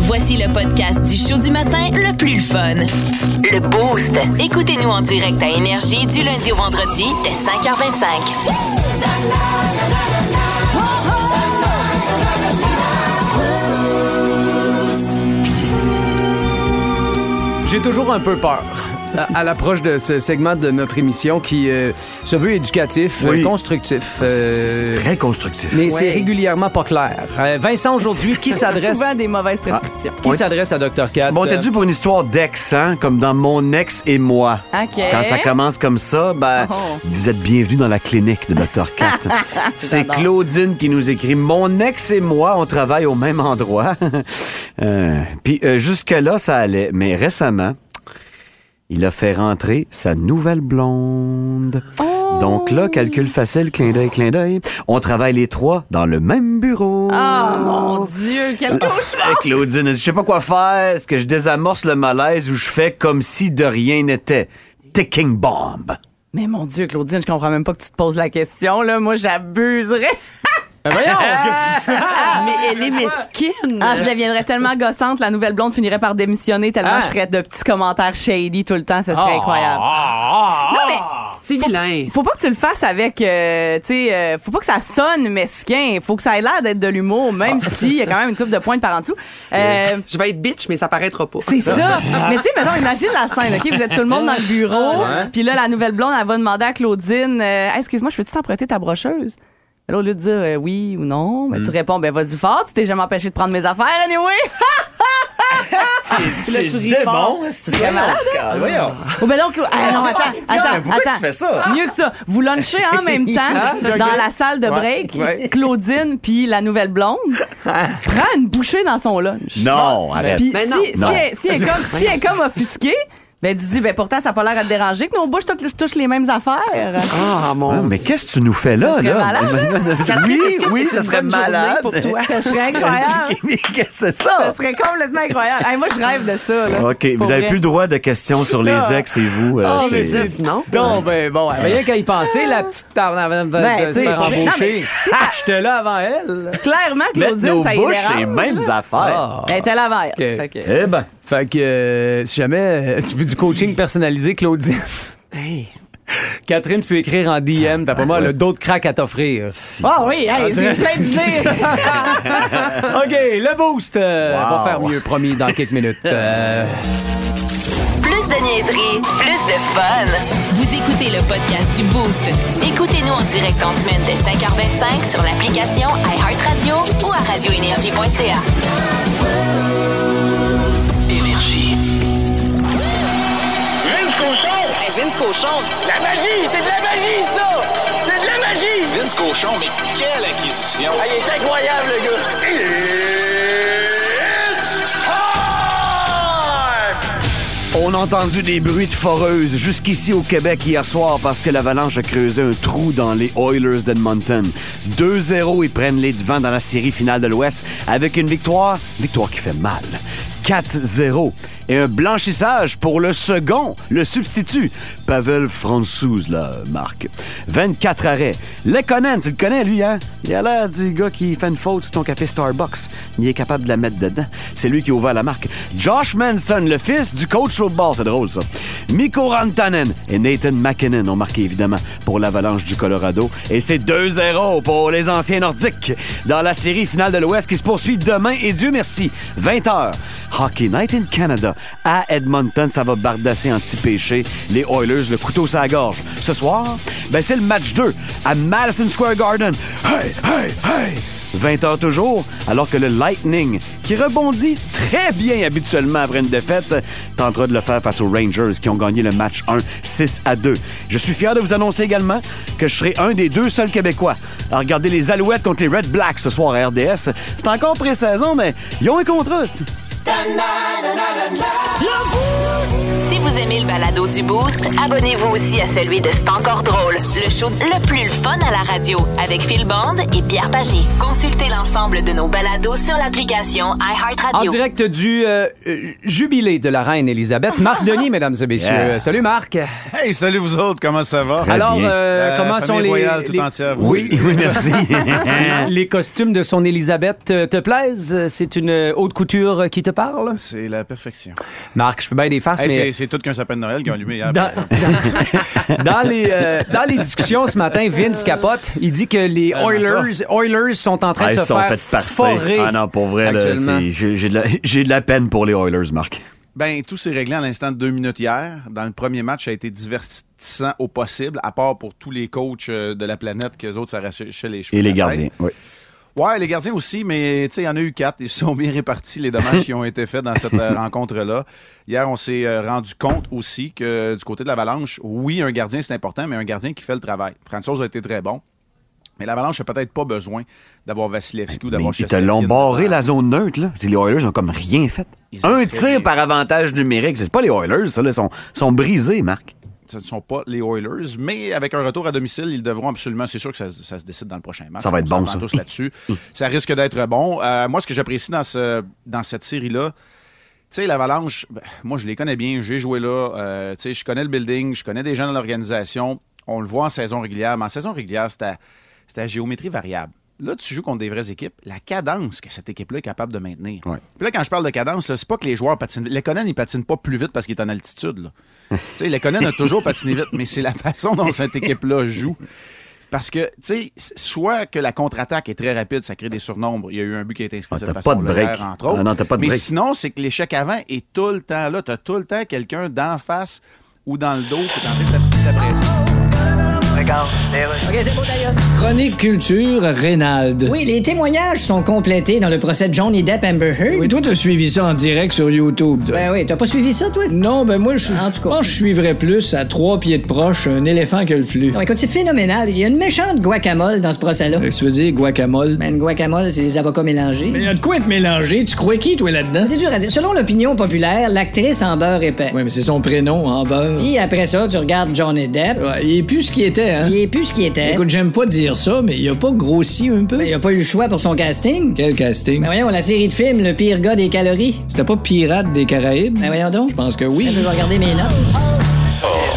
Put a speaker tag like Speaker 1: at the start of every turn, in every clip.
Speaker 1: Voici le podcast du show du matin le plus fun. Le Boost. Écoutez-nous en direct à Énergie du lundi au vendredi dès 5h25.
Speaker 2: J'ai toujours un peu peur à, à l'approche de ce segment de notre émission qui euh, se veut éducatif,
Speaker 3: Oui.
Speaker 2: euh, constructif. euh,
Speaker 3: C'est très constructif.
Speaker 2: mais c'est
Speaker 4: Ouais.
Speaker 2: régulièrement pas clair. Euh, Vincent, aujourd'hui, qui s'adresse
Speaker 4: Souvent des mauvaises prescriptions.
Speaker 2: qui
Speaker 3: Oui.
Speaker 2: s'adresse à Dr. Cat?
Speaker 3: Bon, t'es dû pour une histoire d'ex, hein? Comme dans Mon ex et moi.
Speaker 4: OK.
Speaker 3: Quand ça commence comme ça, ben,
Speaker 4: Oh.
Speaker 3: vous êtes bienvenue dans la clinique de Dr. Cat. C'est
Speaker 4: J'adore.
Speaker 3: Claudine qui nous écrit Mon ex et moi, on travaille au même endroit. Euh, Puis euh, jusque-là, ça allait. Mais récemment, il a fait rentrer sa nouvelle blonde. Donc là, calcul facile, clin d'œil, clin d'œil. On travaille les trois dans le même bureau.
Speaker 4: Ah, mon Dieu, quel cauchemar!
Speaker 3: Hey, Claudine, je sais pas quoi faire. Est-ce que je désamorce le malaise ou je fais comme si de rien n'était? Ticking bomb.
Speaker 4: Mais mon Dieu, Claudine, je comprends même pas que tu te poses la question, là. Moi, j'abuserais.
Speaker 2: Ben voyons, qu'est-ce que-
Speaker 5: Mais elle est mesquine.
Speaker 4: Ah, je deviendrais tellement gossante, la nouvelle blonde finirait par démissionner tellement
Speaker 2: Ah.
Speaker 4: je ferais de petits commentaires shady tout le temps, ce serait incroyable. Non, mais
Speaker 5: C'est vilain.
Speaker 4: faut pas que tu le fasses avec, euh, tu sais, euh, faut pas que ça sonne mesquin. Faut que ça ait l'air d'être de l'humour, même s'il y a quand même une coupe de pointe par en dessous. Euh,
Speaker 5: Je vais être bitch, mais ça paraîtra pas.
Speaker 4: c'est ça. Mais tu sais, maintenant, imagine la scène, OK? Vous êtes tout le monde dans le bureau. Puis là, la nouvelle blonde, elle va demander à Claudine, euh, Hey, excuse-moi, je peux-tu t'emprunter ta brocheuse? Là, au lieu de dire euh, oui ou non, ben, tu réponds, ben vas-y fort, tu t'es jamais empêché de prendre mes affaires, anyway. Tu ris fort. C'est malade?
Speaker 3: Voyons.
Speaker 4: Oh, ben donc, ah, non, attends, attends,
Speaker 3: pourquoi tu
Speaker 4: attends.
Speaker 3: fais ça?
Speaker 4: Mieux que ça. Vous lunchez en même temps dans la salle de break.
Speaker 2: ouais.
Speaker 4: Claudine puis la nouvelle blonde prend une bouchée dans son lunch.
Speaker 3: Non, arrête.
Speaker 5: Mais
Speaker 4: si,
Speaker 5: non.
Speaker 4: si
Speaker 3: Non.
Speaker 4: elle, si elle est comme, si elle est comme offusquée, ben dis, ben pourtant, ça n'a pas l'air à te déranger que nos bouches touchent, touchent les mêmes affaires.
Speaker 5: Ah, mon
Speaker 3: Ah, mais qu'est-ce que tu nous fais là,
Speaker 4: Ça serait
Speaker 3: là?
Speaker 4: malade,
Speaker 3: oui,
Speaker 5: est-ce que
Speaker 3: oui,
Speaker 5: c'est
Speaker 3: ça
Speaker 5: une
Speaker 3: serait
Speaker 5: bonne journée
Speaker 3: malade.
Speaker 5: pour toi?
Speaker 4: Ça serait incroyable.
Speaker 3: Mais Qu'est-ce que c'est
Speaker 4: Ça?
Speaker 3: Ça?
Speaker 4: serait complètement incroyable. Hey, moi, je rêve de ça. Là,
Speaker 3: OK,
Speaker 4: Pour
Speaker 3: vous avez
Speaker 4: vrai.
Speaker 3: plus le droit de questions sur les ex et vous. euh,
Speaker 5: Oh, mais
Speaker 3: c'est-.
Speaker 2: Non, ben bon, elle rien qu'à y penser, la petite table avant de
Speaker 4: Ben,
Speaker 2: de se faire
Speaker 4: non,
Speaker 2: embaucher. Ah, j'étais là avant elle.
Speaker 4: Clairement,
Speaker 3: Mettre
Speaker 4: Claudine,
Speaker 3: nos
Speaker 4: ça y
Speaker 3: bouches
Speaker 4: dérange.
Speaker 3: les mêmes affaires.
Speaker 2: Ah.
Speaker 4: Elle était là avant elle.
Speaker 2: Ok.
Speaker 4: Fait que-
Speaker 3: Eh ben,
Speaker 2: Fait que euh, si jamais euh, tu veux du coaching personnalisé, Claudine,
Speaker 5: Hey.
Speaker 2: Catherine, tu peux écrire en DM. T'as pas mal là, d'autres cracks à t'offrir.
Speaker 4: Ah oui, hey, j'ai plein de dire.
Speaker 2: OK, le boost euh,
Speaker 3: Wow.
Speaker 2: va faire mieux, promis, dans quelques minutes. Euh,
Speaker 1: Plus de niaiserie, plus de fun. Vous écoutez le podcast du Boost. Écoutez-nous en direct en semaine dès 5h25 sur l'application iHeartRadio ou à radioénergie.ca.
Speaker 6: Vince Cochon. La magie! C'est de la magie, ça! C'est de la magie! Vince Cochon, mais quelle acquisition! Ah, il est incroyable, le gars! It's time!
Speaker 3: on a entendu des bruits de foreuse jusqu'ici au Québec hier soir parce que l'Avalanche a creusé un trou dans les Oilers d'Edmonton. 2-0, ils prennent les devants dans la série finale de l'Ouest avec une victoire, victoire qui fait mal. 4-0. Et un blanchissage pour le second, le substitut, Pavel Franzouz, là, Marc. 24 arrêts. Lekonen, tu le connais, lui, hein? Il a l'air du gars qui fait une faute sur ton café Starbucks. Il est capable de la mettre dedans. C'est lui qui a ouvert la marque. Josh Manson, le fils du coach au ball, c'est drôle, ça. Mikko Rantanen et Nathan McKinnon ont marqué, évidemment, pour l'Avalanche du Colorado. Et c'est 2-0 pour les anciens nordiques dans la série finale de l'Ouest qui se poursuit demain. Et Dieu merci, 20h. Hockey Night in Canada à Edmonton. Ça va bardasser en petit péché. Les Oilers, le couteau sur la gorge. Ce soir, ben c'est le match 2 à Madison Square Garden. Hey, hey, hey! 20h toujours, alors que le Lightning, qui rebondit très bien habituellement après une défaite, tentera de le faire face aux Rangers qui ont gagné le match 1 6 à 2. Je suis fier de vous annoncer également que je serai un des deux seuls Québécois à regarder les Alouettes contre les Red Blacks ce soir à RDS. C'est encore pré-saison, mais ils ont un contrat. aussi.
Speaker 1: Si vous aimez le balado du Boost, abonnez-vous aussi à celui de C'est encore drôle, le show le plus fun à la radio avec Phil Bond et Pierre Pagé. Consultez l'ensemble de nos balados sur l'application
Speaker 2: En
Speaker 1: iHeartRadio.
Speaker 2: direct du euh, euh, jubilé de la reine Elisabeth, Marc Denis, mesdames et messieurs.
Speaker 3: Yeah.
Speaker 2: Salut Marc.
Speaker 7: Hey, salut vous autres, comment ça va?
Speaker 3: Très
Speaker 2: Alors,
Speaker 3: bien.
Speaker 2: euh, comment sont les,
Speaker 7: royale tout
Speaker 2: les-
Speaker 7: entière, vous
Speaker 3: Oui, oui, merci.
Speaker 2: les costumes de son Elisabeth euh, te plaisent? C'est une euh, haute couture qui te parle?
Speaker 7: C'est la perfection.
Speaker 2: Marc, je fais bien des farces,
Speaker 7: Hey,
Speaker 2: mais...
Speaker 7: c'est- C'est tout qu'un sapin de Noël qui ont allumé hier.
Speaker 2: Dans,
Speaker 7: par exemple.
Speaker 2: dans- dans les, euh, dans les discussions ce matin, Vince capote. Il dit que les
Speaker 7: Ah,
Speaker 2: Oilers, Oilers sont en train
Speaker 3: Ah,
Speaker 2: de
Speaker 3: ils
Speaker 2: se
Speaker 3: sont
Speaker 2: faire
Speaker 3: fait
Speaker 2: forer
Speaker 3: Ah non, pour vrai, j'ai de, la- j'ai de la peine pour les Oilers, Marc.
Speaker 7: Ben, tout s'est réglé à l'instant de deux minutes hier. Dans le premier match, ça a été divertissant au possible, à part pour tous les coachs euh, de la planète que les autres s'arrachaient les cheveux.
Speaker 3: Et les gardiens, oui.
Speaker 7: Ouais, les gardiens aussi, mais il y en a eu quatre. Ils se sont bien répartis les dommages qui ont été faits dans cette euh, rencontre-là. Hier, on s'est euh, rendu compte aussi que du côté de l'Avalanche, oui, un gardien, c'est important, mais un gardien qui fait le travail. François a été très bon. Mais l'Avalanche n'a peut-être pas besoin d'avoir Vasilevski ou d'avoir
Speaker 3: ils te l'ont barré la zone neutre, là. Les Oilers ont comme rien fait.
Speaker 7: Ils
Speaker 3: Un tir
Speaker 7: bien
Speaker 3: par avantage numérique. C'est pas les Oilers, ça, là. Ils sont, sont brisés, Marc.
Speaker 7: Ce ne sont pas les Oilers, mais avec un retour à domicile, ils devront absolument, c'est sûr que ça, ça se décide dans le prochain match.
Speaker 3: Ça va être
Speaker 7: On
Speaker 3: bon, ça.
Speaker 7: tous là-dessus. ça risque d'être bon. Euh, moi, ce que j'apprécie dans, ce, dans cette série-là, tu sais, l'Avalanche, ben, moi, je les connais bien, j'ai joué là, euh, tu sais, je connais le building, je connais des gens dans l'organisation. On le voit en saison régulière, mais en saison régulière, c'est à, à géométrie variable. Là, tu joues contre des vraies équipes. La cadence que cette équipe-là est capable de maintenir.
Speaker 3: Ouais.
Speaker 7: Puis là, quand je parle de cadence, c'est pas que les joueurs patinent. Lekonen, il patine pas plus vite parce qu'il est en altitude. Là. tu sais, Lekonen a toujours patiné vite, mais c'est la façon dont cette équipe-là joue. Parce que, tu sais, soit que la contre-attaque est très rapide, ça crée des surnombres. Il y a eu un but qui a été inscrit
Speaker 3: Ah,
Speaker 7: de cette façon
Speaker 3: pas de break.
Speaker 7: entre autres.
Speaker 3: Ah non, t'as pas de
Speaker 7: mais
Speaker 3: break.
Speaker 7: sinon, c'est que l'échec avant est tout le temps là. Tu as tout le temps quelqu'un d'en face ou dans le dos qui est en train de t'appliquer la pression.
Speaker 8: Chronique culture, Reynald.
Speaker 9: Oui, les témoignages sont complétés dans le procès de Johnny Depp Amber Heard.
Speaker 8: Oui, toi, t'as suivi ça en direct sur YouTube. toi.
Speaker 9: Ben oui, t'as pas suivi ça, toi?
Speaker 8: Non, ben moi, je
Speaker 9: En tout cas.
Speaker 8: pense que je suivrais plus à trois pieds de proche un éléphant que le flux.
Speaker 9: Non, écoute, c'est phénoménal. Il y a une méchante guacamole dans ce procès-là.
Speaker 8: Qu'est-ce que tu veux dire, guacamole?
Speaker 9: Ben, une guacamole, c'est des avocats mélangés.
Speaker 8: Mais il y a de quoi être mélangé? Tu crois qui, toi, là-dedans?
Speaker 9: C'est dur à dire. Selon l'opinion populaire, l'actrice en beurre épais.
Speaker 8: Ouais, mais c'est son prénom, en beurre.
Speaker 9: Puis après ça, tu regardes Johnny Depp.
Speaker 8: Ouais, il est plus ce qu'il était, hein?
Speaker 9: Il est plus ce qu'il était.
Speaker 8: Écoute, j'aime pas dire ça, mais il a pas grossi un peu?
Speaker 9: Ben, il a pas eu le choix pour son casting.
Speaker 8: Quel casting?
Speaker 9: Ben voyons, la série de films, le pire gars des calories.
Speaker 8: C'était pas Pirate des Caraïbes?
Speaker 9: Ben voyons donc.
Speaker 8: Je pense que
Speaker 9: Je
Speaker 8: oui.
Speaker 9: vais regarder mes notes.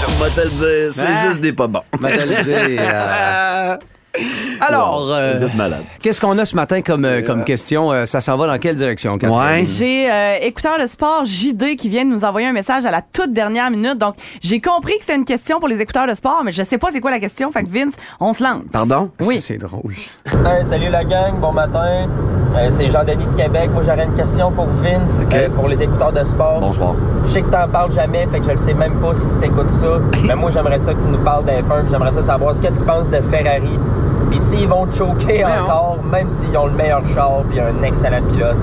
Speaker 3: On va te le dire, c'est
Speaker 2: Ah.
Speaker 3: juste des pas bons.
Speaker 2: Va te le dire. Euh,
Speaker 3: Êtes malade.
Speaker 2: qu'est-ce qu'on a ce matin comme, euh, comme question? Euh, ça s'en va dans quelle direction, Catherine?
Speaker 3: Ouais.
Speaker 4: J'ai euh, écouteur de sport JD qui vient de nous envoyer un message à la toute dernière minute. Donc, j'ai compris que c'était une question pour les écouteurs de sport, mais je sais pas c'est quoi la question. Fait que Vince, on se lance.
Speaker 3: Pardon?
Speaker 4: Oui.
Speaker 2: C'est drôle.
Speaker 10: Hey, salut la gang, bon matin. Euh, c'est Jean-Denis de Québec. Moi, j'aurais une question pour Vince, euh, pour les écouteurs de sport.
Speaker 3: Bonsoir.
Speaker 10: Je sais que t'en parles jamais, fait que je ne sais même pas si t'écoutes ça. Mais moi, j'aimerais ça que tu nous parles d'F1, puis j'aimerais ça savoir ce que tu penses de Ferrari. Puis s'ils vont te choquer encore, même s'ils ont le meilleur char, puis un excellent pilote.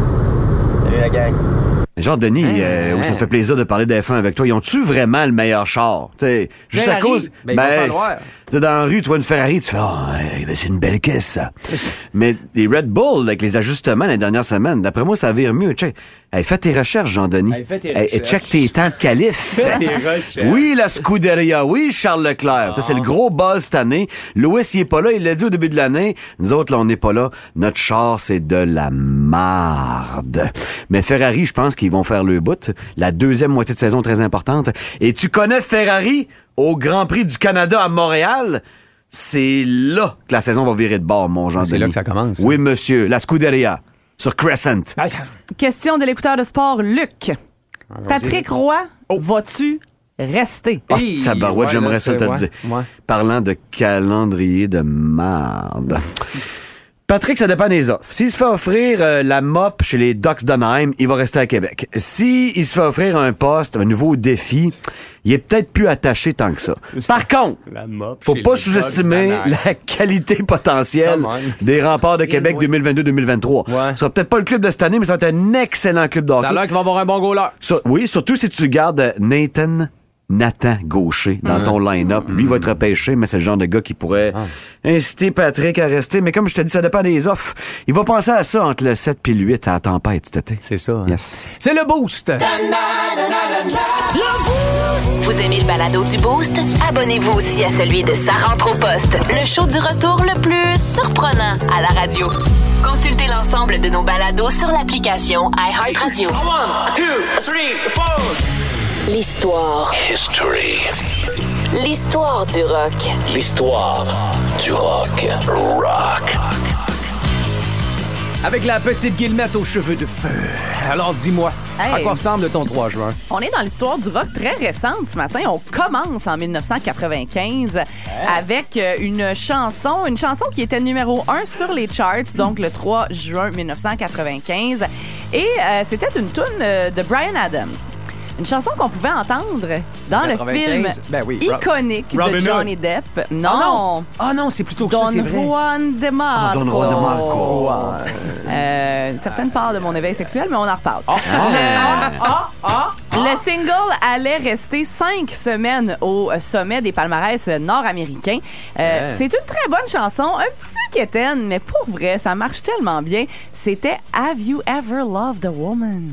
Speaker 10: Salut la gang.
Speaker 3: Genre, Denis, euh, ça me fait plaisir de parler d'F1 avec toi. Ils ont-tu vraiment le meilleur char? T'sais, juste à
Speaker 2: Ferrari?
Speaker 3: cause.
Speaker 2: Ben,
Speaker 3: t'sais, dans la rue, tu vois une Ferrari, tu fais, oh, ben, c'est une belle caisse, ça. Mais les Red Bull, avec les ajustements les dernières semaines, d'après moi, ça vire mieux. Check. Hey, fais tes recherches, Jean-Denis.
Speaker 2: Hey, fais tes
Speaker 3: Hey,
Speaker 2: recherches.
Speaker 3: check tes temps de qualif.
Speaker 2: tes recherches.
Speaker 3: Oui, la Scuderia. Oui, Charles Leclerc. Ça, C'est le gros buzz cette année. Louis, il est pas là. Il l'a dit au début de l'année. Nous autres, là, on n'est pas là. Notre char, c'est de la marde. Mais Ferrari, je pense qu'ils vont faire le bout. La deuxième moitié de saison très importante. Et tu connais Ferrari au Grand Prix du Canada à Montréal? C'est là que la saison va virer de bord, mon Jean-Denis.
Speaker 2: C'est là que ça commence.
Speaker 3: Oui, monsieur. La Scuderia. Sur Crescent.
Speaker 4: Question de l'écouteur de sport Luc. Patrick Roy,
Speaker 2: Oh.
Speaker 4: vas-tu rester?
Speaker 3: Ah, tabarouette,
Speaker 2: ouais,
Speaker 3: j'aimerais ça te
Speaker 2: ouais,
Speaker 3: dire.
Speaker 2: ouais.
Speaker 3: Parlant de calendrier de marde. Patrick, ça dépend des offres. S'il se fait offrir euh, la mop chez les Ducks d'Anaheim, il va rester à Québec. Si il se fait offrir un poste, un nouveau défi, il est peut-être plus attaché tant que ça. Par contre, faut pas sous-estimer la qualité potentielle des remparts de Québec
Speaker 2: Oui.
Speaker 3: 2022-2023.
Speaker 2: Ouais.
Speaker 3: Ce sera peut-être pas le club de cette année, mais ça va être un excellent club de
Speaker 2: Ça a l'air qu'il va avoir un bon goaler.
Speaker 3: Oui, surtout si tu gardes Nathan Nathan Gaucher dans ton line-up. Lui va être repêché, mais c'est le genre de gars qui pourrait inciter Patrick à rester. Mais comme je te dis, ça dépend des offres. Il va penser à ça entre le 7 puis le 8 à la tempête cet été.
Speaker 2: C'est ça. hein?
Speaker 3: Yes.
Speaker 2: C'est le boost.
Speaker 1: Vous aimez le balado du Boost? Abonnez-vous aussi à celui de Sa rentre au poste, le show du retour le plus surprenant à la radio. Consultez l'ensemble de nos balados sur l'application iHeartRadio. L'histoire.
Speaker 6: History.
Speaker 1: L'histoire du rock.
Speaker 6: L'histoire du rock. Rock.
Speaker 2: Avec la petite guillemette aux cheveux de feu. Alors dis-moi, à quoi ressemble ton 3 juin?
Speaker 4: On est dans l'histoire du rock très récente ce matin. On commence en 1995 avec euh, une chanson, une chanson qui était numéro 1 sur les charts, donc le 3 juin 1995. Et euh, c'était une tune euh, de Brian Adams. Une chanson qu'on pouvait entendre dans le
Speaker 2: 95?
Speaker 4: film
Speaker 2: Ben oui,
Speaker 4: iconique
Speaker 2: Robin
Speaker 4: de
Speaker 2: Hood.
Speaker 4: Johnny Depp. Non,
Speaker 2: Ah non! Ah non, c'est plutôt que ça,
Speaker 4: Don
Speaker 2: c'est vrai.
Speaker 4: Juan de Marco.
Speaker 3: Ah, Don Juan de Marco.
Speaker 4: Euh, une certaine part de mon éveil sexuel, mais on en reparle.
Speaker 2: Ah.
Speaker 4: Le, le single allait rester cinq semaines au sommet des palmarès nord-américains. Euh,
Speaker 2: Ouais.
Speaker 4: C'est une très bonne chanson, un petit peu quétaine, mais pour vrai, ça marche tellement bien. C'était Have You Ever Loved a Woman?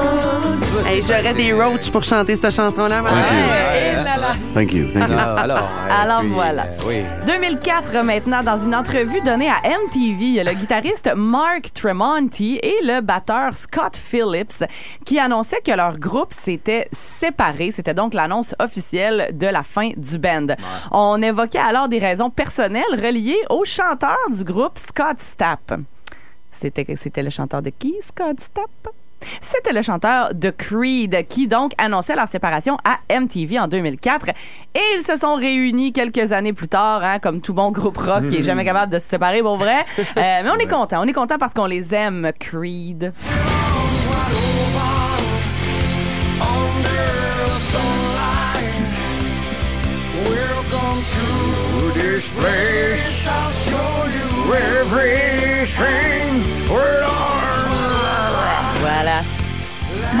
Speaker 5: Hey, J'aurais des roaches pour chanter cette chanson-là.
Speaker 3: Thank. Thank you. Thank you.
Speaker 2: Alors, euh,
Speaker 4: Alors
Speaker 2: puis,
Speaker 4: voilà.
Speaker 2: euh, oui.
Speaker 4: 2004 maintenant, dans une entrevue donnée à MTV, il y a le guitariste Mark Tremonti et le batteur Scott Phillips qui annonçaient que leur groupe s'était séparé. C'était donc l'annonce officielle de la fin du band. On évoquait alors des raisons personnelles reliées au chanteur du groupe Scott Stapp. C'était, c'était le chanteur de qui, Scott Stapp? C'était le chanteur de Creed qui donc annonçait leur séparation à MTV en 2004 et ils se sont réunis quelques années plus tard, hein, comme tout bon groupe rock qui est jamais capable de se séparer pour vrai. Euh, mais on est content, on est content parce qu'on les aime, Creed.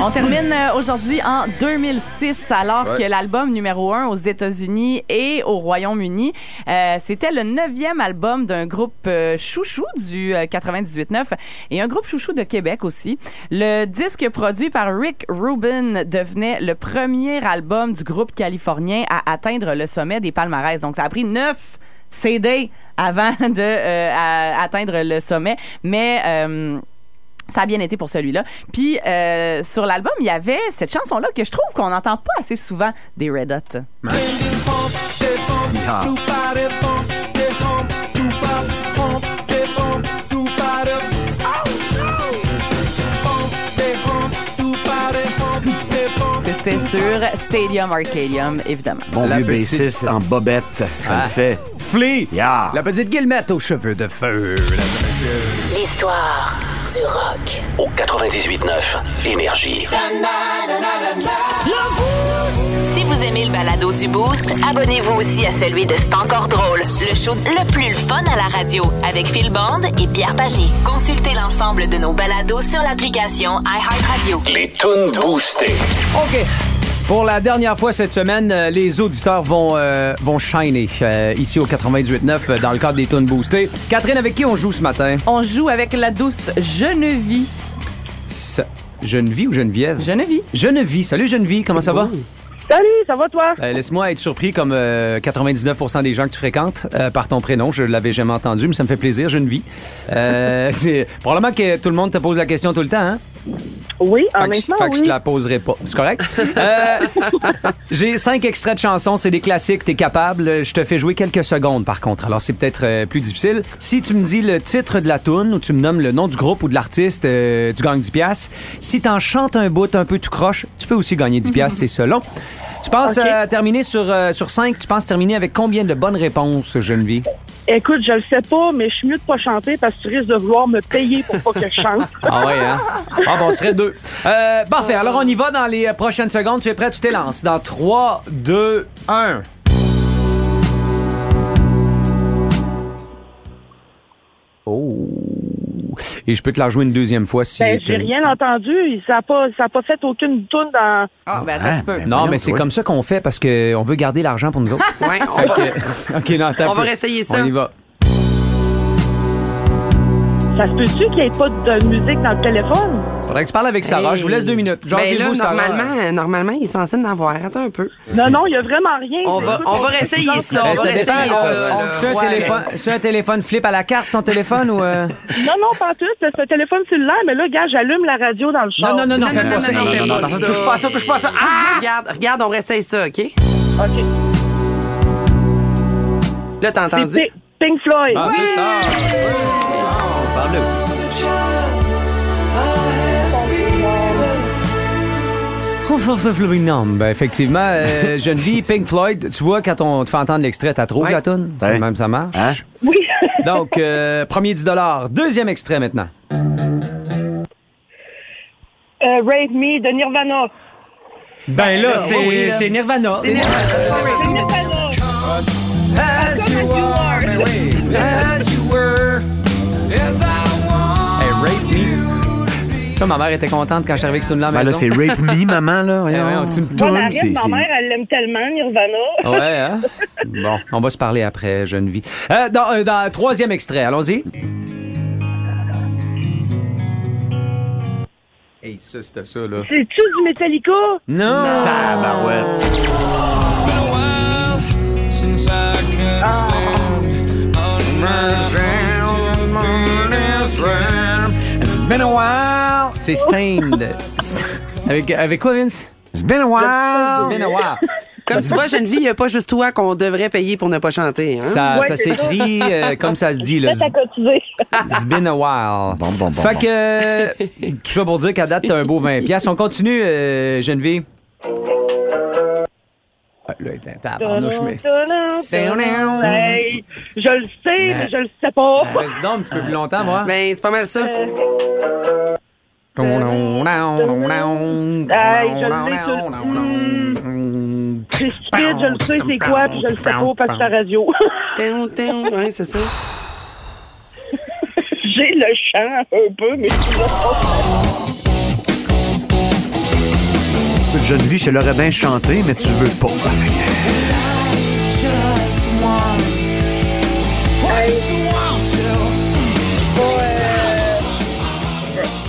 Speaker 4: On termine euh, aujourd'hui en 2006, alors que l'album numéro 1 aux États-Unis et au Royaume-Uni, euh, c'était le neuvième album d'un groupe euh, chouchou du euh, 98.9 et un groupe chouchou de Québec aussi. Le disque produit par Rick Rubin devenait le premier album du groupe californien à atteindre le sommet des palmarès. Donc, ça a pris neuf CD avant de euh, à- atteindre le sommet, mais euh, ça a bien été pour celui-là. Puis euh, sur l'album, il y avait cette chanson-là que je trouve qu'on n'entend pas assez souvent des Red Hot. C'était sur Stadium Arcadium, évidemment.
Speaker 3: Bon
Speaker 2: La
Speaker 3: vieux
Speaker 2: petite-
Speaker 3: bassiste en bobette, ça
Speaker 2: Ah.
Speaker 3: le fait.
Speaker 2: Flea!
Speaker 3: Yeah.
Speaker 2: La petite guillemette aux cheveux de feu.
Speaker 1: L'histoire du rock.
Speaker 6: Au 98.9 Énergie.
Speaker 1: Si vous aimez le balado du Boost, abonnez-vous aussi à celui de C'est encore drôle, le show le plus fun à la radio avec Phil Bond et Pierre Pagé. Consultez l'ensemble de nos balados sur l'application iHeartRadio.
Speaker 6: Les tunes boostées.
Speaker 2: OK. Pour la dernière fois cette semaine, euh, les auditeurs vont, euh, vont shiner euh, ici au 98.9 euh, dans le cadre des tunes boostées. Catherine, avec qui on joue ce matin?
Speaker 4: On joue avec la douce Geneviève.
Speaker 2: Ça- Geneviève ou Geneviève?
Speaker 4: Geneviève.
Speaker 2: Geneviève. Salut Geneviève, comment ça va?
Speaker 11: Salut, ça va toi?
Speaker 2: Euh, Laisse-moi être surpris comme euh, 99% des gens que tu fréquentes euh, par ton prénom. Je l'avais jamais entendu, mais ça me fait plaisir, Geneviève. Euh, c'est probablement que tout le monde te pose la question tout le temps, hein?
Speaker 11: Oui,
Speaker 2: Fait que, je-
Speaker 11: honnêtement,
Speaker 2: fait que je te la poserai pas. C'est correct? Euh, J'ai cinq extraits de chansons. C'est des classiques. T'es capable. Je te fais jouer quelques secondes, par contre. Alors, c'est peut-être euh, plus difficile. Si tu me dis le titre de la tune ou tu me nommes le nom du groupe ou de l'artiste, euh, tu gagnes 10 piastres. Si t'en chantes un bout un peu tout croche, tu peux aussi gagner 10 piastres. C'est selon. Tu penses terminer sur, sur 5? Tu penses terminer avec combien de bonnes réponses, Geneviève?
Speaker 11: Écoute, je le sais pas, mais je suis mieux de pas chanter parce que tu risques de vouloir me payer pour pas que je chante.
Speaker 2: Ah ouais, hein? Ah bon, on serait deux. Euh, parfait. Alors, on y va dans les prochaines secondes. Tu es prêt? Tu t'élances. Dans 3, 2, 1. Oh. Et je peux te la jouer une deuxième fois si.
Speaker 11: Ben, j'ai rien entendu. Ça n'a pas, ça a pas fait aucune toune dans.
Speaker 4: Ah, ben attends un petit peu.
Speaker 2: Non, mais c'est comme ça qu'on fait parce qu'on veut garder l'argent pour nous autres.
Speaker 5: Ouais, on va,
Speaker 2: que- OK, non, attends.
Speaker 5: on va réessayer ça.
Speaker 2: On y va.
Speaker 11: Ça se peut-tu qu'il n'y ait pas de musique dans le téléphone?
Speaker 2: Faudrait que tu parles avec Sarah.
Speaker 5: Hey.
Speaker 2: Je vous laisse deux minutes. Genre,
Speaker 5: Ben là,
Speaker 2: vous, Sarah.
Speaker 5: normalement, normalement, il est censé en avoir. Attends un peu.
Speaker 11: Non, non, il n'y a vraiment rien.
Speaker 5: On va, on va réessayer ça. On
Speaker 2: dépend. C'est un,
Speaker 5: Ouais.
Speaker 2: téléphone, c'est un téléphone flip à la carte, ton téléphone, ou... euh?
Speaker 11: Non, non, pas tout. C'est un téléphone cellulaire, mais là, gars, j'allume la radio dans le char.
Speaker 2: Non, non, non, non,
Speaker 5: Non,
Speaker 2: fais
Speaker 5: non, non,
Speaker 2: touche pas ça, touche pas ça. Ah!
Speaker 5: Regarde, regarde, on réessaye ça, OK?
Speaker 11: OK.
Speaker 5: Là, t'as
Speaker 11: C'est
Speaker 5: entendu?
Speaker 11: Pi- Pink Floyd.
Speaker 2: Ah, c'est ça. Oh. Non, effectivement, euh, jeune vie, Pink Floyd, tu vois, quand on te fait entendre l'extrait, t'as trouvé
Speaker 5: Ouais.
Speaker 2: la toune?
Speaker 3: Ouais.
Speaker 2: même, ça marche?
Speaker 3: Hein?
Speaker 11: Oui.
Speaker 2: Donc, euh, premier 10 Deuxième extrait maintenant.
Speaker 11: Euh, Rape Me de Nirvana.
Speaker 2: Ben là, c'est c'est Nirvana.
Speaker 5: C'est Nirvana.
Speaker 11: C'est Nirvana.
Speaker 2: As you are, ben oui. As you were. Ça, ma mère était contente quand je suis arrivé avec cette tune-là à la
Speaker 3: Ben là,
Speaker 2: maison.
Speaker 3: c'est Rape Me, maman, là.
Speaker 2: Eh ouais, c'est une
Speaker 11: Moi,
Speaker 2: toune.
Speaker 3: c'est-
Speaker 11: ma mère, elle l'aime tellement, Nirvana.
Speaker 2: Ouais, hein? Bon, on va se parler après, jeune vie. Euh, dans, euh, dans troisième extrait, allons-y. Hey, ça, c'était ça, là.
Speaker 11: C'est-tu du Metallica?
Speaker 2: Non!
Speaker 3: Tabarouette.
Speaker 2: It's been a while. C'est Stained. avec, avec quoi, Vince?
Speaker 3: It's been a while.
Speaker 2: It's been a while.
Speaker 5: Comme tu vois, jeune vie, il n'y a pas juste toi qu'on devrait payer pour ne pas chanter. Hein?
Speaker 2: Ça,
Speaker 11: Ouais,
Speaker 2: ça
Speaker 11: c'est
Speaker 2: s'écrit euh, comme ça se dit, là. It's been a while.
Speaker 3: Bon, bon, bon,
Speaker 2: Fait que, euh, tout ça pour dire qu'à date, t'as un beau 20$. piastres. On continue, euh, Geneviève. Ah, Là, tabarnouche, mais...
Speaker 11: Hey, je le sais, mais je le sais pas.
Speaker 2: Vas-y donc un petit peu plus longtemps, moi.
Speaker 5: Ben, c'est pas mal ça.
Speaker 11: Je C'est stupide, je le sais c'est quoi, puis je le sais pas parce que la radio.
Speaker 5: Ouais, c'est ça.
Speaker 11: J'ai le chant un peu, mais pas.
Speaker 3: Je l'aurais bien chanté, mais tu veux pas.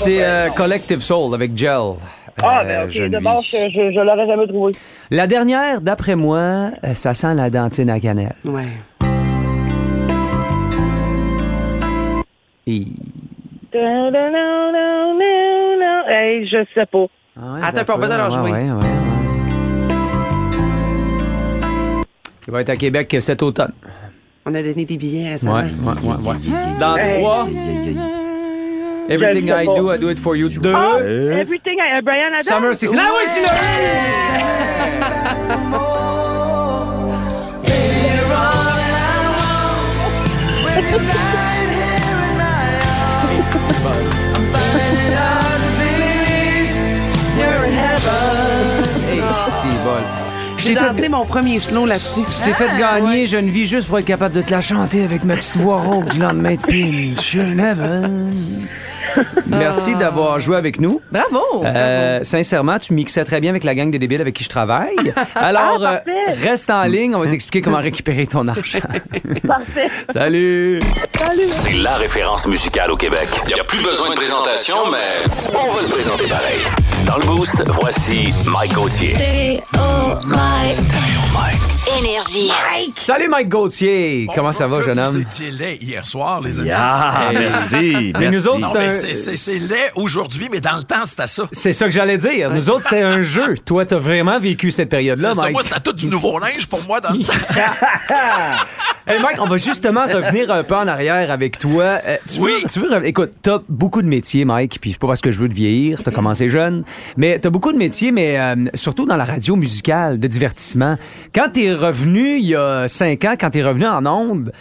Speaker 2: C'est euh, Collective Soul avec Gel.
Speaker 11: Ah,
Speaker 2: euh,
Speaker 11: ben ok,
Speaker 2: Geneviève.
Speaker 11: de base, je, je, je l'aurais jamais trouvé.
Speaker 2: La dernière, d'après moi, euh, ça sent la dentine à cannelle.
Speaker 5: Ouais.
Speaker 2: Et-
Speaker 11: Hey, je sais pas.
Speaker 2: Ah ouais,
Speaker 5: Attends un peu, on va jouer.
Speaker 2: ouais, ouais, ouais. Il va être à Québec cet automne.
Speaker 5: On a donné des billets récemment.
Speaker 2: ouais, ouais, ouais. Dans trois, Everything I. Do, I Do It For You. Deux,
Speaker 11: Ah, Everything, I- uh, Brian Adams.
Speaker 2: Summer 16. Ah oui, c'est là! Hey, si bol. Je
Speaker 5: J'ai
Speaker 2: t'ai fait,
Speaker 5: dansé mon premier slow là-dessus.
Speaker 2: je t'ai fait gagner Jeune Vie juste pour être capable de te la chanter avec ma petite voix rauque du lendemain de pinch. Merci d'avoir joué avec nous.
Speaker 4: Bravo!
Speaker 2: Euh, sincèrement, tu mixais très bien avec la gang de débiles avec qui je travaille. Alors,
Speaker 11: Ah,
Speaker 2: euh, reste en ligne, on va t'expliquer comment récupérer ton argent.
Speaker 11: Parfait.
Speaker 2: Salut!
Speaker 11: Salut.
Speaker 6: C'est la référence musicale au Québec. Il n'y a plus besoin de présentation, mais on va le présenter pareil. Dans le Boost, voici Mike Gauthier.
Speaker 1: Énergie.
Speaker 2: Salut Mike Gauthier! Comment ça va, jeune homme?
Speaker 12: Vous étiez laid hier soir, les amis.
Speaker 3: Ah, merci.
Speaker 2: Mais nous autres, c'est un-
Speaker 12: c'est- c'est c'est laid aujourd'hui, mais dans le temps, c'était ça.
Speaker 2: C'est ça que j'allais dire. Nous autres, c'était un jeu. Toi, t'as vraiment vécu cette période-là,
Speaker 12: C'est ça,
Speaker 2: Mike.
Speaker 12: moi, c'était tout du nouveau linge pour moi dans le temps.
Speaker 2: Hey Mike, on va justement revenir un peu en arrière avec toi. Euh, tu
Speaker 12: Oui.
Speaker 2: Veux, tu veux, écoute, t'as beaucoup de métiers, Mike, puis c'est pas parce que je veux te vieillir, t'as commencé jeune, mais t'as beaucoup de métiers, mais euh, surtout dans la radio musicale, de divertissement. Quand t'es revenu il y a cinq ans, quand t'es revenu en ondes,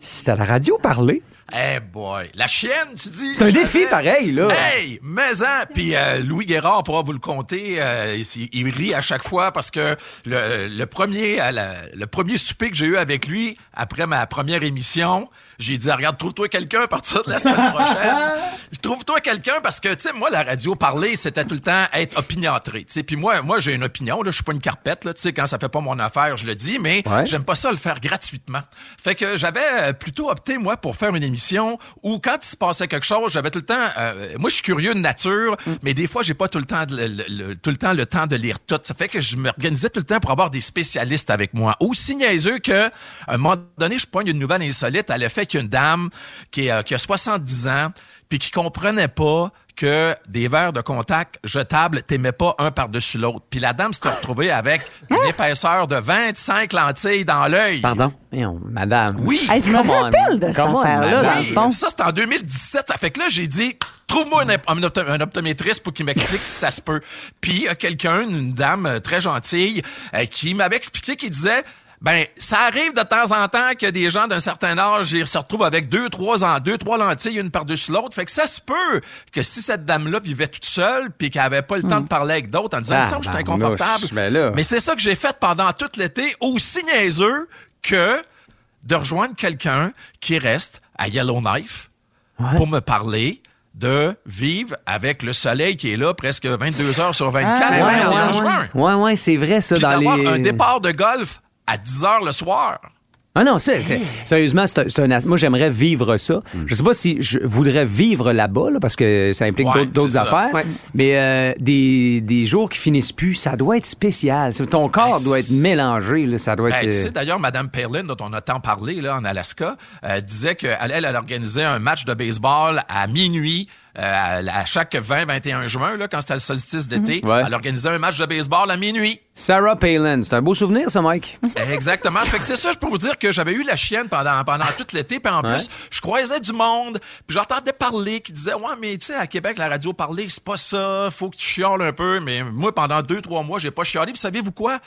Speaker 2: C'est à la radio parler.
Speaker 12: Eh boy, la chienne, tu dis?
Speaker 2: C'est un défi pareil, là.
Speaker 12: Hey, mais hein, puis euh, Louis Guérard pourra vous le compter. euh, il, il rit à chaque fois parce que le, le premier, la- le premier souper que j'ai eu avec lui après ma première émission, j'ai dit regarde, trouve-toi quelqu'un à partir de la semaine prochaine. trouve-toi quelqu'un parce que tu sais, moi la radio parler, c'était tout le temps être opiniâtré. Tu sais, puis moi, moi j'ai une opinion. Là, je suis pas une carpette. Là, tu sais, quand ça fait pas mon affaire, je le dis, mais
Speaker 2: Ouais.
Speaker 12: j'aime pas ça le faire gratuitement. Fait que j'avais euh, plutôt opté, moi, pour faire une émission où quand il se passait quelque chose, j'avais tout le temps... euh, moi, je suis curieux de nature, mais des fois, j'ai pas tout le temps le, le- tout le temps le temps de lire tout. Ça fait que je m'organisais tout le temps pour avoir des spécialistes avec moi. Aussi niaiseux que, à un moment donné, je pogne une nouvelle insolite à l'effet qu'il y a une dame qui, est, euh, qui a 70 ans puis qui comprenait pas que des verres de contact jetables t'aimais pas un par-dessus l'autre. Puis la dame s'était retrouvée avec une épaisseur de 25 lentilles dans l'œil.
Speaker 3: Pardon?
Speaker 2: Voyons, madame.
Speaker 12: Oui.
Speaker 4: Hey, je me rappelle de cette affaire-là,
Speaker 2: madame.
Speaker 4: dans le
Speaker 12: Oui,
Speaker 4: fond.
Speaker 12: ça, c'était en 2017. Ça fait que là, j'ai dit, trouve-moi un, un opto- un optométriste pour qu'il m'explique si ça se peut. Puis, il y a quelqu'un, une dame euh, très gentille, euh, qui m'avait expliqué, qui disait, ben, ça arrive de temps en temps que des gens d'un certain âge ils se retrouvent avec deux, trois en deux, trois lentilles, une par-dessus l'autre. Fait que ça se peut que si cette dame-là vivait toute seule puis qu'elle avait pas le temps de parler avec d'autres en disant,
Speaker 2: Ah,
Speaker 12: me semble que je suis inconfortable.
Speaker 2: mouche, là.
Speaker 12: Mais c'est ça que j'ai fait pendant tout l'été, aussi niaiseux que de rejoindre quelqu'un qui reste à Yellowknife pour me parler de vivre avec le soleil qui est là presque 22 heures sur 24
Speaker 2: Ah, ouais,
Speaker 12: 21
Speaker 2: ouais,
Speaker 12: juin.
Speaker 2: Ouais, ouais, c'est vrai, ça,
Speaker 12: Puis
Speaker 2: dans les...
Speaker 12: un départ de golf à 10 heures le soir.
Speaker 2: Ah non, c'est, c'est- sérieusement, c'est un, c'est un as- moi j'aimerais vivre ça. Je sais pas si je voudrais vivre là-bas là, parce que ça implique
Speaker 12: Ouais,
Speaker 2: d'autres, d'autres
Speaker 12: c'est ça.
Speaker 2: affaires.
Speaker 5: Ouais.
Speaker 2: Mais euh, des, des jours qui finissent plus, ça doit être spécial. C'est- Ton corps
Speaker 12: Ben,
Speaker 2: doit être mélangé, là, ça doit
Speaker 12: Ben,
Speaker 2: être.
Speaker 12: tu
Speaker 2: euh,
Speaker 12: sais, d'ailleurs, Mme Palin, dont on a tant parlé là, en Alaska, euh, disait qu'elle elle, elle organisait un match de baseball à minuit euh, à, à chaque 20-21 juin, là, quand c'était le solstice d'été.
Speaker 2: Ouais.
Speaker 12: Elle organisait un match de baseball à minuit.
Speaker 2: Sarah Palin, c'est un beau souvenir, ça, Mike.
Speaker 12: Exactement. fait que c'est ça, je peux vous dire que j'avais eu la chienne pendant, pendant tout l'été, puis en
Speaker 2: Ouais.
Speaker 12: plus, je croisais du monde, puis j'entendais parler qui disait Ouais, mais tu sais, à Québec, la radio parler, c'est pas ça, faut que tu chiales un peu. Mais moi, pendant deux, trois mois, j'ai pas chialé. Puis savez-vous quoi?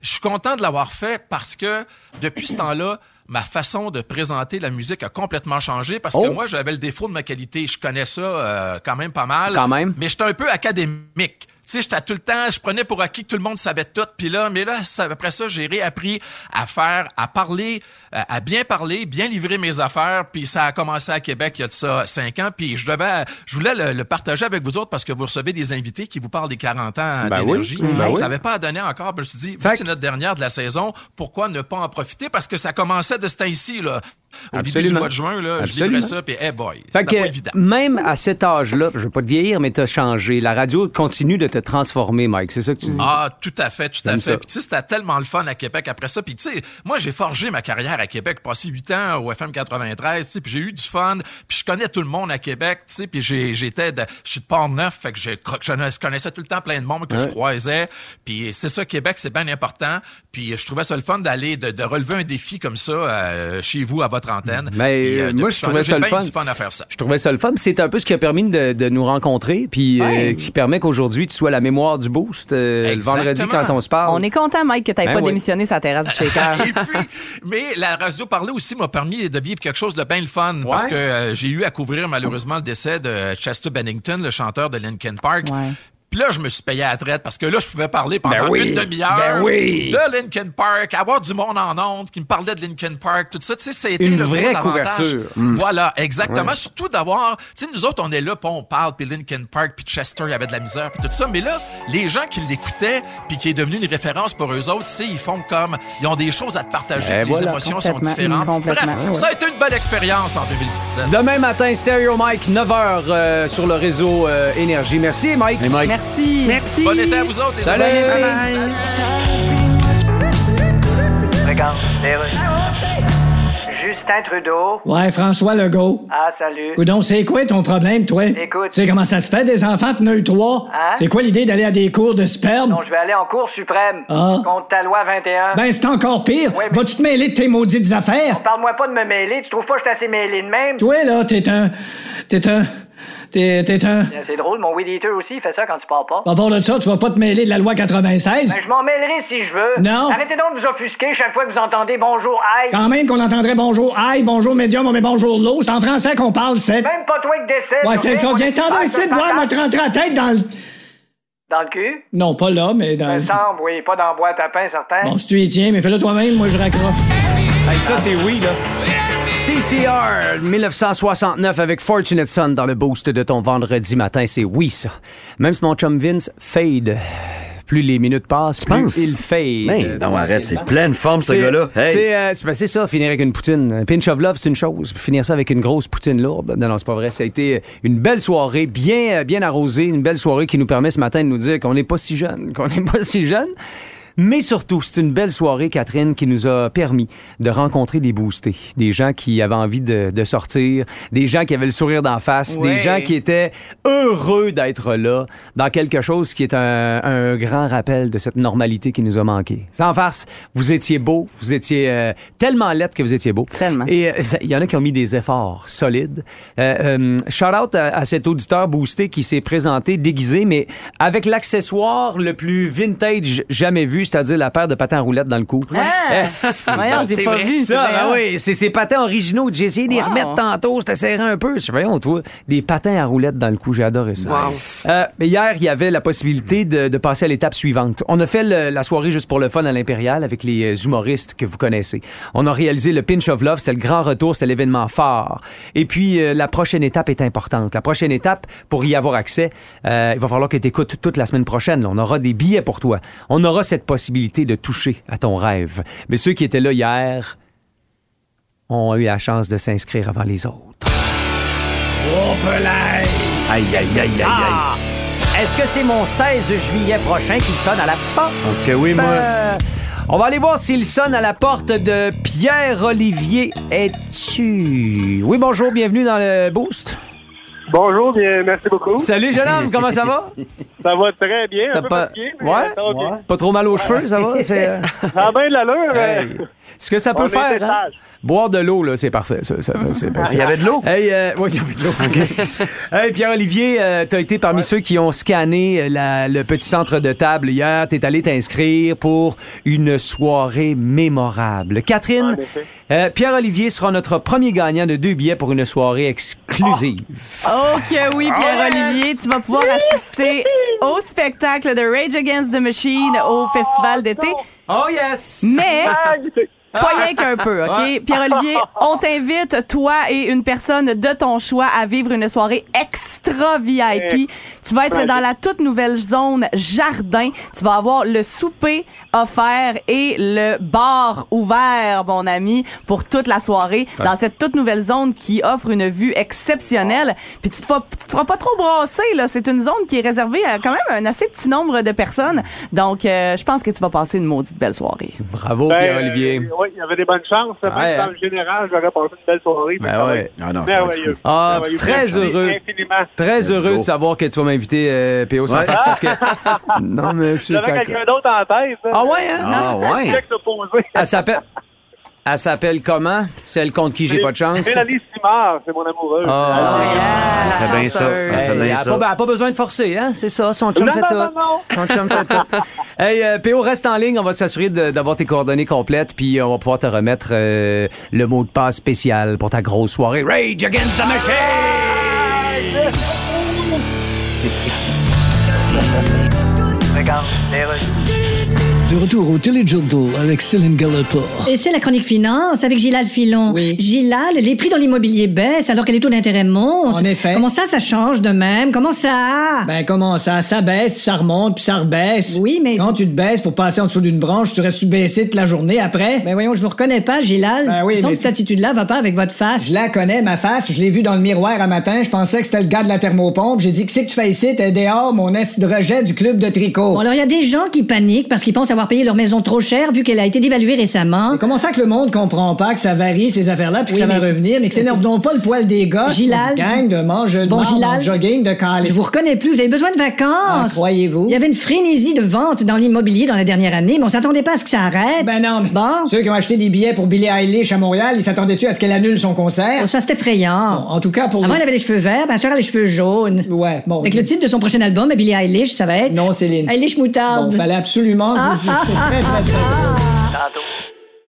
Speaker 12: Je suis content de l'avoir fait parce que depuis ce temps-là, ma façon de présenter la musique a complètement changé parce que
Speaker 2: Oh.
Speaker 12: moi, j'avais le défaut de ma qualité. Je connais ça euh, quand même pas mal.
Speaker 2: Quand même.
Speaker 12: Mais j'étais un peu académique. Tu sais, j'étais tout le temps, je prenais pour acquis que tout le monde savait tout. Puis là, mais là, ça- après ça, j'ai réappris à faire, à parler, euh, à bien parler, bien livrer mes affaires. Puis ça a commencé à Québec il y a de ça cinq ans. Puis je devais, je voulais le, le partager avec vous autres parce que vous recevez des invités qui vous parlent des 40 ans
Speaker 2: Ben oui.
Speaker 12: d'énergie.
Speaker 2: Ben oui.
Speaker 12: Ça n'avait pas à donner encore. Puis je me suis dit, c'est notre dernière de la saison, pourquoi ne pas en profiter? Parce que ça commençait de ce temps-ci, là. Au début du
Speaker 2: Absolument.
Speaker 12: mois de juin, là, je
Speaker 2: Absolument.
Speaker 12: livrais ça, puis hey boy,
Speaker 2: Fait
Speaker 12: pas évident.
Speaker 2: même à cet âge-là, je veux pas te vieillir, mais t'as changé. La radio continue de te transformer, Mike. C'est ça que tu dis?
Speaker 12: Ah, tout à fait, tout à fait. Puis tu sais, c'était tellement le fun à Québec après ça. Puis tu sais, moi, j'ai forgé ma carrière à Québec, passé huit ans au FM 93, tu sais, puis j'ai eu du fun. Puis je connais tout le monde à Québec, tu sais, puis j'étais, de- je suis de Port-Neuf, fait que je connaissais tout le temps plein de monde que je croisais. Puis c'est ça, Québec, c'est bien important. Puis je trouvais ça le fun d'aller, de, de relever un défi comme ça euh, chez vous, à votre
Speaker 2: Mais
Speaker 12: Puis,
Speaker 2: euh,
Speaker 12: euh,
Speaker 2: moi, je trouvais ça le fun.
Speaker 12: du fun à faire ça.
Speaker 2: Je trouvais ça le fun. C'est un peu ce qui a permis de, de nous rencontrer, puis euh, qui permet qu'aujourd'hui, tu sois la mémoire du boost euh, le vendredi quand on se parle.
Speaker 4: On est content, Mike, que tu
Speaker 2: Ben
Speaker 4: pas
Speaker 2: oui.
Speaker 4: démissionné sa terrasse du shaker.
Speaker 12: Et puis, mais la radio parler aussi m'a permis de vivre quelque chose de bien le fun parce que euh, j'ai eu à couvrir malheureusement le décès de Chester Bennington, le chanteur de Linkin Park.
Speaker 4: Ouais.
Speaker 12: Puis là, je me suis payé à la traite parce que là, je pouvais parler pendant
Speaker 2: Ben oui.
Speaker 12: une demi-heure
Speaker 2: Ben oui.
Speaker 12: de Linkin Park, avoir du monde en ondes qui me parlait de Linkin Park, tout ça. Tu sais, c'était
Speaker 2: Une
Speaker 12: le gros
Speaker 2: vraie
Speaker 12: avantage.
Speaker 2: couverture. Mm.
Speaker 12: Voilà, exactement.
Speaker 2: Ouais.
Speaker 12: Surtout d'avoir, tu sais, nous autres, on est là, puis on parle, puis Linkin Park, puis Chester, il y avait de la misère, puis tout ça. Mais là, les gens qui l'écoutaient, puis qui est devenu une référence pour eux autres, tu sais, ils font comme, ils ont des choses à te partager,
Speaker 2: Ben
Speaker 12: les
Speaker 2: voilà,
Speaker 12: émotions sont
Speaker 4: complètement,
Speaker 12: différentes.
Speaker 4: complètement.
Speaker 12: Bref,
Speaker 2: Ouais.
Speaker 12: ça a été une belle expérience en 2017.
Speaker 2: Demain matin, Stereo Mike, 9h sur le réseau euh, Énergie. Merci, Mike.
Speaker 4: Merci.
Speaker 5: Merci.
Speaker 12: Bon été à vous autres, les
Speaker 2: Salut.
Speaker 12: amis.
Speaker 5: Bye bye.
Speaker 13: Regarde, les rues. Justin Trudeau.
Speaker 9: Ouais, François Legault.
Speaker 13: Ah, salut.
Speaker 9: Coudon, c'est quoi ton problème, toi?
Speaker 13: Écoute.
Speaker 9: Tu sais comment ça se fait, des enfants, t'en as eu trois?
Speaker 13: Hein?
Speaker 9: C'est quoi l'idée d'aller à des cours de sperme?
Speaker 13: Non, je vais aller en Cour suprême.
Speaker 9: Ah.
Speaker 13: Contre ta loi 21.
Speaker 9: Ben, c'est encore pire.
Speaker 13: Ouais, mais-
Speaker 9: Vas-tu te mêler de tes maudites affaires?
Speaker 13: Parle-moi pas de me mêler. Tu trouves pas que je suis assez mêlé de même?
Speaker 9: Toi, là, t'es un. T'es un. T'es t'es un...
Speaker 13: C'est drôle, mon weed eater aussi, il fait ça quand tu pars pas.
Speaker 9: À part de ça, tu vas pas te mêler de la loi 96?
Speaker 13: Ben, je m'en mêlerai si je veux.
Speaker 9: Non.
Speaker 13: Arrêtez donc de vous offusquer chaque fois que vous entendez bonjour, aïe.
Speaker 9: Quand même qu'on entendrait bonjour aïe, bonjour médium, mais bonjour l'eau. C'est en français qu'on parle, c'est...
Speaker 13: Même pas toi qui décède.
Speaker 9: Ouais, c'est ça. Viens t'en ici de voir, me te rentrer la tête dans le...
Speaker 13: Dans le cul?
Speaker 9: Non, pas là, mais dans
Speaker 13: Ça me semble, oui, pas dans boîte à pain, certain.
Speaker 9: Bon, si tu y tiens, mais fais-le toi-même, moi je raccroche.
Speaker 2: Hey, ça, c'est oui, là. CCR 1969 avec Fortunate Son dans le boost de ton vendredi matin, c'est oui, ça. Même si mon chum Vince fade, plus les minutes passent, plus
Speaker 3: penses?
Speaker 2: il fade.
Speaker 3: Mais non, arrête, c'est pleine forme, ce gars-là. Hey.
Speaker 2: C'est euh, ben, ça, finir avec une poutine. Un pinch of love, c'est une chose. Finir ça avec une grosse poutine lourde. Non, non, c'est pas vrai. Ça a été une belle soirée, bien, euh, bien arrosée, une belle soirée qui nous permet ce matin de nous dire qu'on n'est pas si jeune, qu'on n'est pas si jeune. Mais surtout, c'est une belle soirée, Catherine, qui nous a permis de rencontrer des boostés, des gens qui avaient envie de, de sortir, des gens qui avaient le sourire d'en face,
Speaker 4: Ouais.
Speaker 2: des gens qui étaient heureux d'être là dans quelque chose qui est un, un grand rappel de cette normalité qui nous a manqué. Sans farce, vous étiez beau, vous étiez euh, tellement lettre que vous étiez beau.
Speaker 4: Tellement.
Speaker 2: Et euh, il y en a qui ont mis des efforts solides. Euh, euh, shout out à, à cet auditeur boosté qui s'est présenté déguisé, mais avec l'accessoire le plus vintage jamais vu, c'est-à-dire la paire de patins à roulettes dans le cou.
Speaker 4: Ah!
Speaker 2: Yes.
Speaker 4: Voyons,
Speaker 5: C'est
Speaker 4: pas
Speaker 5: vrai.
Speaker 4: vu. c'est
Speaker 2: Ça, ben oui, c'est ces patins originaux. J'ai essayé de les
Speaker 4: Wow.
Speaker 2: remettre tantôt, c'était serré un peu. Je voyons, toi, des patins à roulettes dans le cou, j'ai adoré ça.
Speaker 5: Wow.
Speaker 2: Euh, mais hier, il y avait la possibilité de, de passer à l'étape suivante. On a fait le- la soirée juste pour le fun à l'Impérial avec les euh, humoristes que vous connaissez. On a réalisé le Pinch of Love, c'était le grand retour, c'était l'événement fort. Et puis, euh, la prochaine étape est importante. La prochaine étape, pour y avoir accès, euh, il va falloir que tu écoutes toute la semaine prochaine. là. On aura des billets pour toi. On aura cette possibilité de toucher à ton rêve. Mais ceux qui étaient là hier ont eu la chance de s'inscrire avant les autres.
Speaker 3: Aïe, aïe, aïe, aïe, aïe.
Speaker 2: Est-ce que c'est mon 16 juillet prochain qui sonne à la porte?
Speaker 3: Parce que oui, moi.
Speaker 2: Euh, on va aller voir s'il sonne à la porte de Pierre-Olivier Es-tu? Oui, bonjour, bienvenue dans le Boost.
Speaker 11: Bonjour, bien, merci beaucoup.
Speaker 2: Salut, jeune homme, comment ça va?
Speaker 11: Ça va très bien,
Speaker 2: T'as
Speaker 11: un peu
Speaker 2: pas...
Speaker 11: fatigué, mais
Speaker 2: Ouais?
Speaker 11: ça va bien.
Speaker 2: Pas trop mal aux cheveux, ça va? C'est, euh,
Speaker 11: Ça a bien de l'allure.
Speaker 2: hey. Ce que ça peut
Speaker 11: On
Speaker 2: faire, hein? Boire de l'eau, là, c'est parfait. Ça, ça- c'est-
Speaker 3: Ah, Il y avait de l'eau?
Speaker 2: Hey, euh, ouais, il y avait de l'eau. hey, Pierre-Olivier, euh, t'as été parmi ceux qui ont scanné euh, la- le petit centre de table hier. T'es allé t'inscrire pour une soirée mémorable. Catherine, euh, Pierre-Olivier sera notre premier gagnant de deux billets pour une soirée exclusive.
Speaker 4: Oh que oui, Pierre-Olivier, tu vas pouvoir assister au spectacle de Rage Against the Machine au Festival d'été.
Speaker 2: Oh yes!
Speaker 4: Mais
Speaker 11: magnifique.
Speaker 4: Pas rien qu'un peu, OK? Pierre-Olivier, on t'invite, toi et une personne de ton choix, à vivre une soirée extra VIP. Tu vas être dans la toute nouvelle zone jardin. Tu vas avoir le souper offert et le bar ouvert, mon ami, pour toute la soirée, dans cette toute nouvelle zone qui offre une vue exceptionnelle. Puis tu te, feras, tu te feras pas trop brasser, là. C'est une zone qui est réservée à quand même un assez petit nombre de personnes. Donc, euh, je pense que tu vas passer une maudite belle soirée.
Speaker 2: Bravo,
Speaker 11: Ben,
Speaker 2: Pierre-Olivier.
Speaker 11: euh, oui, il y avait des bonnes chances. Même
Speaker 2: Ouais,
Speaker 11: dans le général, j'aurais passé une belle soirée. mais
Speaker 2: Ben
Speaker 11: ça
Speaker 2: ouais.
Speaker 3: Ah non, ça être
Speaker 11: Merveilleux.
Speaker 2: Ah,
Speaker 11: Merveilleux.
Speaker 2: très heureux.
Speaker 11: Infiniment.
Speaker 2: Très heureux de savoir que tu vas m'inviter, euh, PO, sans
Speaker 3: Ouais.
Speaker 2: face, parce que... non, monsieur,
Speaker 11: J'avais quelqu'un d'autre en tête.
Speaker 2: Ah ouais, hein?
Speaker 3: Ah, ouais.
Speaker 11: Opposé.
Speaker 2: Elle s'appelle... Elle s'appelle comment? Celle contre qui j'ai pas de chance?
Speaker 11: Mélanie Simard, c'est mon amoureuse.
Speaker 2: Ah.
Speaker 4: Yeah,
Speaker 3: fait bien ça.
Speaker 4: chanceuse.
Speaker 3: Elle fait bien
Speaker 2: a
Speaker 3: ça.
Speaker 2: pas, elle a pas besoin de forcer, hein? C'est ça, son chum
Speaker 11: Non,
Speaker 2: fait
Speaker 11: non,
Speaker 2: tout.
Speaker 11: non, non.
Speaker 2: Son chum fait tout. hey, euh, PO, reste en ligne. On va s'assurer d'avoir tes coordonnées complètes, puis on va pouvoir te remettre euh, le mot de passe spécial pour ta grosse soirée. Rage Against the Machine!
Speaker 13: Regarde, les rues.
Speaker 8: De retour au Téléjournal avec Céline Gallopin.
Speaker 9: Et c'est la chronique finance avec Gilal Filon.
Speaker 8: Oui.
Speaker 9: Gilal, les prix dans l'immobilier baissent alors que les taux d'intérêt montent.
Speaker 8: En effet.
Speaker 9: Comment ça, ça change de même? Comment ça?
Speaker 8: Ben comment ça? Ça baisse, puis ça remonte, puis ça rebaisse.
Speaker 9: Oui, mais...
Speaker 8: Quand tu te baisses pour passer en dessous d'une branche, tu restes baissé toute la journée après.
Speaker 9: Ben voyons, je vous reconnais pas, Gilal.
Speaker 8: Ben oui, mais-
Speaker 9: que cette attitude-là va pas avec votre face.
Speaker 8: Je la connais, ma face. Je l'ai vue dans le miroir un matin. Je pensais que c'était le gars de la thermopompe. J'ai dit, qu'est-ce que tu fais ici? T'es dehors, mon est de rejet du club de tricot.
Speaker 9: Bon, alors il y a des gens qui paniquent parce qu'ils pensent avoir avoir payé leur maison trop cher vu qu'elle a été dévaluée récemment.
Speaker 8: Mais Comment ça que le monde comprend pas que ça varie ces affaires-là puis que
Speaker 9: Oui,
Speaker 8: ça va
Speaker 9: mais-
Speaker 8: revenir, mais que s'énerve donc pas le poil des gars.
Speaker 9: Gilal.
Speaker 8: Gang de mange de
Speaker 9: Bon, Gilal.
Speaker 8: jogging de calais.
Speaker 9: Je vous reconnais plus, vous avez besoin de vacances.
Speaker 8: Ah, croyez-vous?
Speaker 9: Il y avait une frénésie de vente dans l'immobilier dans la dernière année, mais on s'attendait pas à ce que ça arrête.
Speaker 8: Ben non, mais
Speaker 9: Bon.
Speaker 8: ceux qui ont acheté des billets pour Billie Eilish à Montréal, ils s'attendaient-tu à ce qu'elle annule son concert?
Speaker 9: Oh, ça, c'est effrayant.
Speaker 8: En tout cas, pour
Speaker 9: Avant,
Speaker 8: les-
Speaker 9: elle avait les cheveux verts, ben, elle a les cheveux jaunes.
Speaker 8: Ouais, bon.
Speaker 9: Avec le titre de son prochain album, Billie Eilish, ça va être
Speaker 8: Non, Céline.
Speaker 9: Eilish Moutarde.
Speaker 8: Bon, fallait absolument
Speaker 9: Ah,
Speaker 8: vous...
Speaker 9: ah, ah,
Speaker 8: Très,